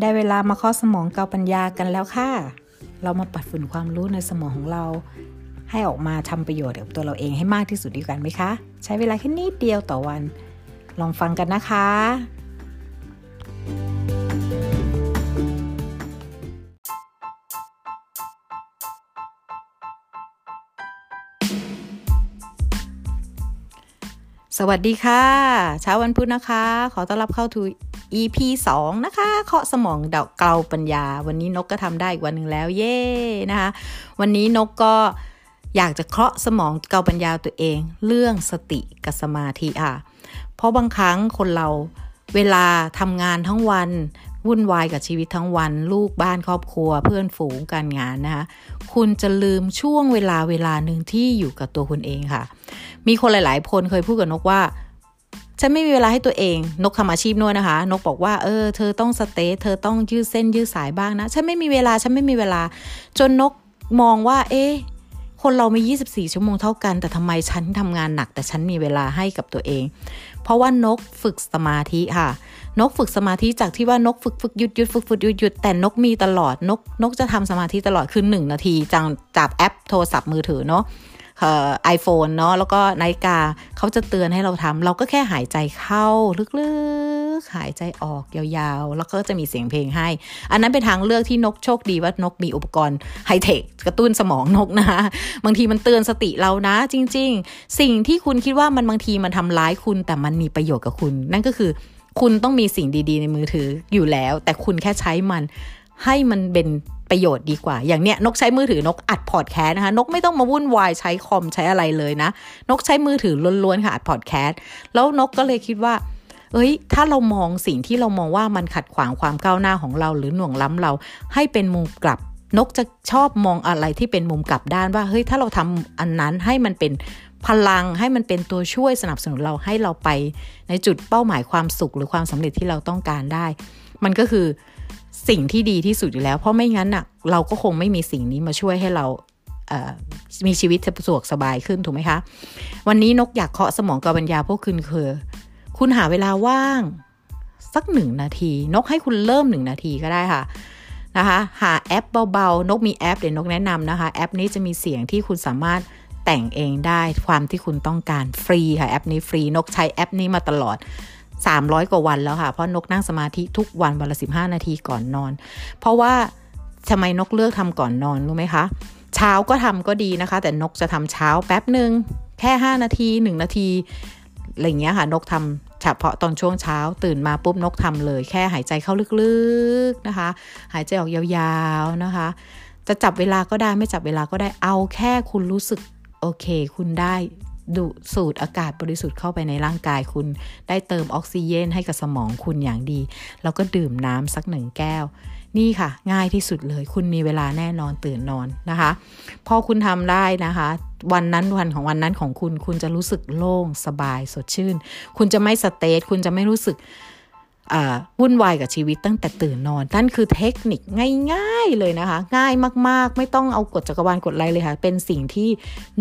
ได้เวลามาข้อสมองเกาปัญญากันแล้วค่ะ เรามาปัดฝุ่นความรู้ในสมองของเรา ให้ออกมาทำประโยชน์กับตัวเราเองให้มากที่สุดดีกันไหมคะ ใช้เวลาแค่นิดเดียวต่อวัน ลองฟังกันนะคะ สวัสดีค่ะ เช้าวันพุธนะคะ ขอต้อนรับเข้าทู EP 2 นะคะ เคาะสมองเดอกเกลาปัญญา วันนี้นกก็ทำได้อีกวันหนึ่งแล้วเย่นะคะ วันนี้นกก็อยากจะเคาะสมองเกลาปัญญาตัวเอง เรื่องสติกับสมาธิค่ะ เพราะบางครั้งคนเราเวลาทำงานทั้งวันวุ่นวายกับชีวิตทั้งวัน ลูกบ้านครอบครัว เพื่อนฝูงการงานนะคะคุณจะลืมช่วงเวลาเวลาหนึ่งที่อยู่กับตัวคุณเองค่ะ มีคนหลาย ๆ คนเคยพูดกับนกว่า ฉันไม่มีเวลาให้ตัวเอง นกทำอาชีพนวดนะคะ นกบอกว่าเออเธอต้องสเตทเธอต้องยืดเส้นยืดสายบ้างนะ ฉันไม่มีเวลาฉันไม่มีเวลา จนนกมองว่า เอ๊ะคนเรามี 24 ชั่วโมงเท่ากัน แต่ทำไมฉันทำงานหนัก แต่ฉันมีเวลาให้กับตัวเอง เพราะว่านกฝึกสมาธิค่ะ นกฝึกสมาธิจากที่ว่านกฝึกฝึกหยุดหยุดฝึกฝึกหยุดหยุดแต่นกมีตลอดนก นกจะทำสมาธิตลอดคือหนึ่งนาทีจากจากแอปโทรศัพท์มือถือเนาะ ไอโฟนเนาะแล้วก็นาฬิกาเขาจะเตือนให้เราทำเราก็แค่หายใจเข้าลึกๆ หายใจออกยาวๆ แล้วก็จะมีเสียงเพลงให้ อันนั้นเป็นทางเลือกที่นกโชคดีว่านกมีอุปกรณ์ไฮเทคกระตุ้นสมองนกนะคะบางทีมันเตือนสติเรานะ จริง ๆ สิ่งที่คุณคิดว่ามันบางทีมันทำร้ายคุณแต่มันมีประโยชน์กับคุณ นั่นก็คือคุณต้องมีสิ่งดีๆ ในมือถืออยู่แล้ว แต่คุณแค่ใช้มันให้มันเป็น ประโยชน์ดีกว่า อย่างเนี้ยนกใช้มือถือนกอัดพอดแคสต์นะคะ นกไม่ต้องมาวุ่นวายใช้คอมใช้อะไรเลยนะ นกใช้มือถือล้วนๆค่ะอัดพอดแคสต์แล้วนกก็เลยคิดว่า เอ้ย ถ้าเรามองสิ่งที่เรามองว่ามันขัดขวางความก้าวหน้าของเราหรือหน่วงล้ำเราให้เป็นมุมกลับ นกจะชอบมองอะไรที่เป็นมุมกลับด้านว่าเฮ้ยถ้าเราทำอันนั้นให้มันเป็นพลังให้มันเป็นตัวช่วยสนับสนุนเราให้เราไปในจุดเป้าหมายความสุขหรือความสำเร็จที่เราต้องการได้ มันก็คือ สิ่งที่ดีที่สุดอยู่แล้ว เพราะไม่งั้นอะเราก็คงไม่มีสิ่งนี้มาช่วยให้เรามีชีวิตสะดวกสบายขึ้นถูกไหมคะ วันนี้นกอยากเคาะสมองกับปัญญาพวกคุณคือ คุณหาเวลาว่าง สักหนึ่งนาที นกให้คุณเริ่มหนึ่งนาทีก็ได้ค่ะนะคะหาแอปเบาๆ นกมีแอปเดี๋ยวนกแนะนำนะคะ แอปนี้จะมีเสียงที่คุณสามารถแต่งเองได้ตามที่คุณต้องการฟรีค่ะแอปนี้ฟรีนกใช้แอปนี้มาตลอด 300 กว่าวันแล้วค่ะ เพราะนกนั่งสมาธิทุกวันวันละ15 นาทีก่อนนอน เพราะว่าทำไมนกเลือกทำก่อนนอนรู้ไหมคะ เช้าก็ทำก็ดีนะคะ แต่นกจะทำเช้าแป๊บหนึ่งแค่ 5 นาที 1 นาทีอะไรเงี้ยค่ะ นกทำเฉพาะตอนช่วงเช้า ตื่นมาปุ๊บนกทำเลย แค่หายใจเข้าลึกๆนะคะ หายใจออกยาวๆนะคะ จะจับเวลาก็ได้ไม่จับเวลาก็ได้เอาแค่คุณรู้สึกโอเค คุณได้ ดูสูดอากาศบริสุทธิ์เข้าไปในร่างกายคุณ ได้เติมออกซิเจนให้กับสมองคุณอย่างดี แล้วก็ดื่มน้ำสักหนึ่งแก้ว นี่ค่ะ ง่ายที่สุดเลย คุณมีเวลาแน่นอนตื่นนอนนะคะ พอคุณทำได้นะคะ วันนั้นวันของวันนั้นของคุณ คุณจะรู้สึกโล่งสบายสดชื่น คุณจะไม่สเตทคุณจะไม่รู้สึก วุ่นวายกับชีวิตตั้งแต่ตื่นนอน นั่นคือเทคนิคง่าย ๆเลยนะคะ ง่ายมากๆ ไม่ต้องเอากฎจักรวาลกฎอะไรเลยค่ะ เป็นสิ่งที่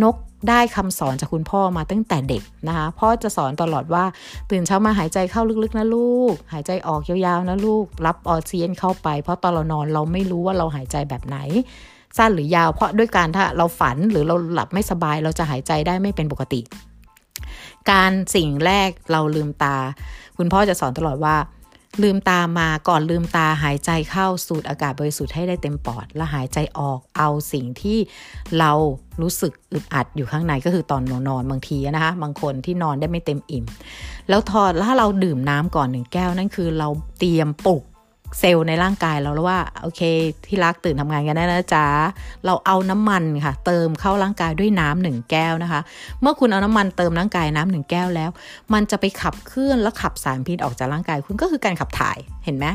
นกได้คำสอนจากคุณพ่อมาตั้งแต่เด็กนะคะพ่อจะสอนตลอดว่าตื่นเช้ามาหายใจเข้าลึกๆนะลูก หายใจออกยาวๆนะลูก รับออกซิเจนเข้าไป เพราะตอนเรานอนเราไม่รู้ว่าเราหายใจแบบไหนสั้นหรือยาว เพราะด้วยการถ้าเราฝันหรือเราหลับไม่สบายเราจะหายใจได้ไม่เป็นปกติ การสิ่งแรกเราลืมตา คุณพ่อจะสอนตลอดว่า ลืมตามาก่อนลืมตาหายใจเข้าสูดอากาศบริสุทธิ์ให้ได้เต็มปอด แล้วหายใจออกเอาสิ่งที่เรารู้สึกอึดอัดอยู่ข้างในก็คือตอนนอนบางทีนะคะ บางคนที่นอนได้ไม่เต็มอิ่ม แล้วทอดแล้วเราดื่มน้ำก่อนหนึ่งแก้วนั่นคือเราเตรียมปลุก เซลล์ในร่างกายเราแล้วว่าโอเค ที่รักตื่นทำงานกันได้นะจ๊ะเราเอาน้ำมันค่ะ เติมเข้าร่างกายด้วยน้ำหนึ่งแก้วนะคะ เมื่อคุณเอาน้ำมันเติมร่างกายน้ำหนึ่งแก้วแล้ว มันจะไปขับเคลื่อนและขับสารพิษออกจากร่างกายคุณก็คือการขับถ่ายเห็นไหม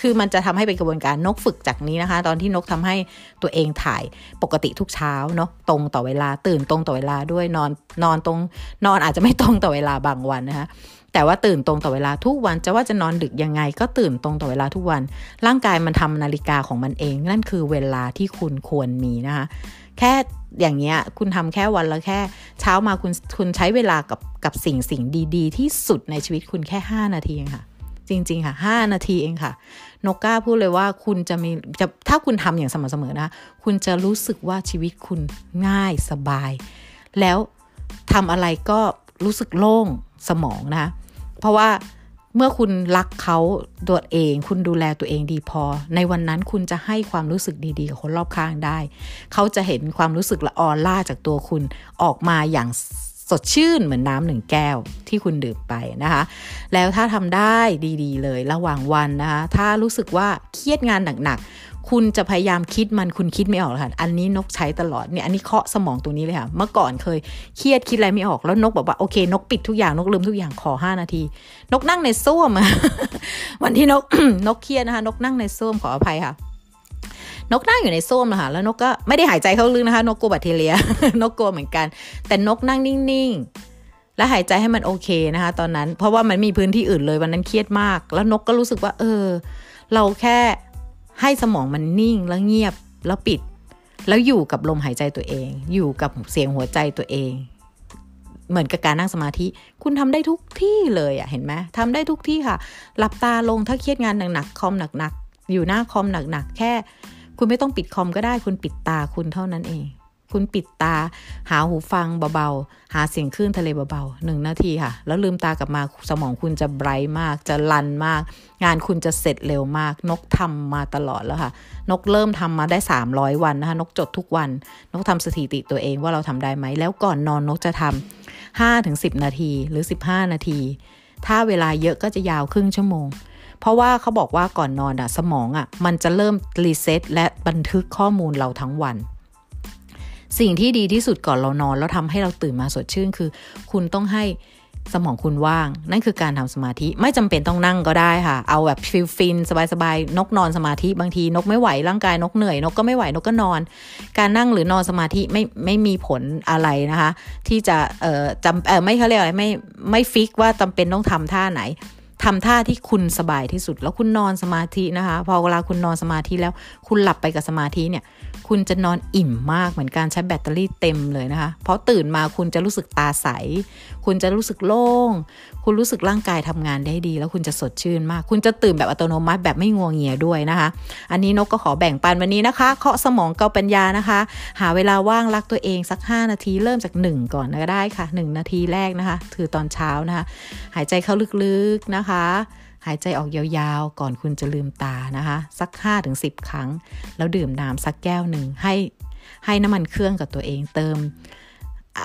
คือมันจะทำให้เป็นกระบวนการนกฝึกจากนี้นะคะ ตอนที่นกทำให้ตัวเองถ่ายปกติทุกเช้าเนาะตรงต่อเวลาตื่นตรงต่อเวลาด้วยนอนนอนตรงนอนอาจจะไม่ตรงต่อเวลาบางวันนะคะ แต่ว่าตื่นตรงต่อเวลาทุกวันจะว่าจะนอนดึกยังไง ก็ตื่นตรงต่อเวลาทุกวัน ร่างกายมันทำนาฬิกาของมันเอง นั่นคือเวลาที่คุณควรมีนะคะแค่อย่างเงี้ยคุณทำแค่วันละแค่ เช้ามาคุณคุณใช้เวลากับกับสิ่งสิ่งดีๆ ที่สุดในชีวิตคุณแค่ 5 นาทีค่ะ จริง ๆ ค่ะ 5 นาทีเองค่ะ นกก้าพูดเลยว่าคุณจะมีจะถ้าคุณทำอย่างสม่ำเสมอนะ คุณจะรู้สึกว่าชีวิตคุณง่ายสบาย แล้วทำอะไรก็ รู้สึกโล่งสมองนะ เพราะว่าเมื่อคุณรักเขาตัวเอง คุณดูแลตัวเองดีพอ ในวันนั้นคุณจะให้ความรู้สึกดีๆกับคนรอบข้างได้ เขาจะเห็นความรู้สึกละออล่าจากตัวคุณออกมาอย่างสดชื่นเหมือนน้ำหนึ่งแก้วที่คุณดื่มไปนะคะ แล้วถ้าทำได้ดีๆเลยระหว่างวันนะคะ ถ้ารู้สึกว่าเครียดงานหนักๆ คุณจะพยายามคิดมันคุณคิดไม่ออกค่ะ อันนี้นกใช้ตลอดเนี่ยอันนี้เคาะสมองตัวนี้เลยค่ะ เมื่อก่อนเคยเครียดคิดอะไรไม่ออกแล้วนกบอกว่าโอเค นกปิดทุกอย่างนกลืมทุกอย่างขอ5นาที นกนั่งในส้วมวันที่นกนกเครียดนะคะ นกนั่งในส้วมขออภัยค่ะนกนั่งอยู่ในส้วมนะคะแล้วนกก็ไม่ได้หายใจเข้าลึกนะคะ นกกลัวแบคทีเรีย นกกลัวเหมือนกัน แต่นกนั่งนิ่งๆ และหายใจให้มันโอเคนะคะ ตอนนั้น เพราะว่ามันมีพื้นที่อื่นเลยวันนั้นเครียดมาก แล้วนกก็รู้สึกว่า เออ เราแค่ ให้สมองมันนิ่งแล้วเงียบแล้วปิด แล้วอยู่กับลมหายใจตัวเอง อยู่กับเสียงหัวใจตัวเอง เหมือนกับการนั่งสมาธิ คุณทำได้ทุกที่เลยอะเห็นไหมทำได้ทุกที่ค่ะ หลับตาลงถ้าเครียดงานหนักๆคอมหนักๆอยู่หน้าคอมหนักๆแค่ คุณไม่ต้องปิดคอมก็ได้ คุณปิดตาคุณเท่านั้นเอง คุณปิดตา หาหูฟังเบาๆ หาเสียงคลื่นทะเลเบาๆหนึ่งนาทีค่ะ แล้วลืมตากลับมาสมองคุณจะไบรท์มาก จะลันมาก งานคุณจะเสร็จเร็วมาก นกทำมาตลอดแล้วค่ะ นกเริ่มทำมาได้ 300 วันนะคะ นกจดทุกวัน นกทำสถิติตัวเองว่าเราทำได้ไหม แล้วก่อนนอนนกจะทำ5ถึง10 นาทีหรือ 15 นาที ถ้าเวลาเยอะก็จะยาวครึ่งชั่วโมงเพราะว่าเขาบอกว่าก่อนนอนอะสมองอะมันจะเริ่ม reset และบันทึกข้อมูลเราทั้งวัน สิ่งที่ดีที่สุดก่อนเรานอน แล้วทำให้เราตื่นมาสดชื่นคือ คุณต้องให้สมองคุณว่าง นั่นคือการทำสมาธิ ไม่จำเป็นต้องนั่งก็ได้ค่ะ เอาแบบ feel ฟิน สบายๆ นกนอนสมาธิบางทีนกไม่ไหวร่างกายนกเหนื่อย นกก็ไม่ไหวนกก็นอน การนั่งหรือนอนสมาธิไม่ไม่มีผลอะไรนะคะ ที่จะเอ่อจำเออไม่เขาเรียกอะไรไม่ไม่ฟิกว่าจำเป็นต้องทำท่าไหน ทำท่าที่คุณสบายที่สุด แล้วคุณนอนสมาธินะคะ พอเวลาคุณนอนสมาธิแล้ว คุณหลับไปกับสมาธิเนี่ย คุณจะนอนอิ่มมากเหมือนการใช้แบตเตอรี่เต็มเลยนะคะ เพราะตื่นมาคุณจะรู้สึกตาใส คุณจะรู้สึกโล่ง คุณรู้สึกร่างกายทำงานได้ดี แล้วคุณจะสดชื่นมาก คุณจะตื่นแบบอัตโนมัติแบบไม่งัวงเงียด้วยนะคะ อันนี้นกก็ขอแบ่งปันวันนี้นะคะ เคาะสมองเกาปัญญานะคะ หาเวลาว่างรักตัวเองสัก 5 นาทีเริ่มจาก 1 ก่อนก็ได้ค่ะ 1 นาทีแรกนะคะ ถือตอนเช้านะคะ หายใจเข้าลึกๆนะคะหายใจออกยาวๆ ก่อนคุณจะลืมตานะคะ สัก 5-10 ครั้ง แล้วดื่มน้ำสักแก้วหนึ่งให้ให้น้ำมันเครื่องกับตัวเองเติม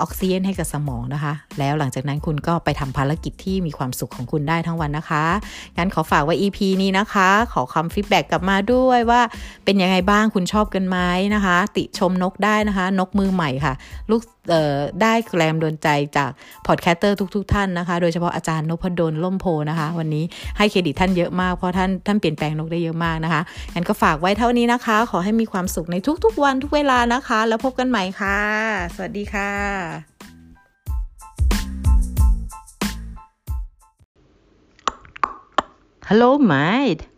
ออกซิเจนให้กับสมองนะคะ แล้วหลังจากนั้นคุณก็ไปทำภารกิจที่มีความสุขของคุณได้ทั้งวันนะคะงั้นขอฝากไว้ EP นี้นะคะ ขอคำ feedback กลับมาด้วยว่าเป็นยังไงบ้างคุณชอบกันไหมนะคะ ติชมนกได้นะคะ นกมือใหม่ค่ะ นกได้แรงดลใจจาก podcaster ทุก ๆ ท่านนะคะ โดยเฉพาะอาจารย์นภดล ร่มโพธิ์นะคะ วันนี้ให้เครดิตท่านเยอะมากเพราะท่านท่านเปลี่ยนแปลงนกได้เยอะมากนะคะงั้นก็ฝากไว้เท่านี้นะคะ ขอให้มีความสุขในทุก ๆ วันทุกเวลานะคะ แล้วพบกันใหม่ค่ะ สวัสดีค่ะ Hello, mate.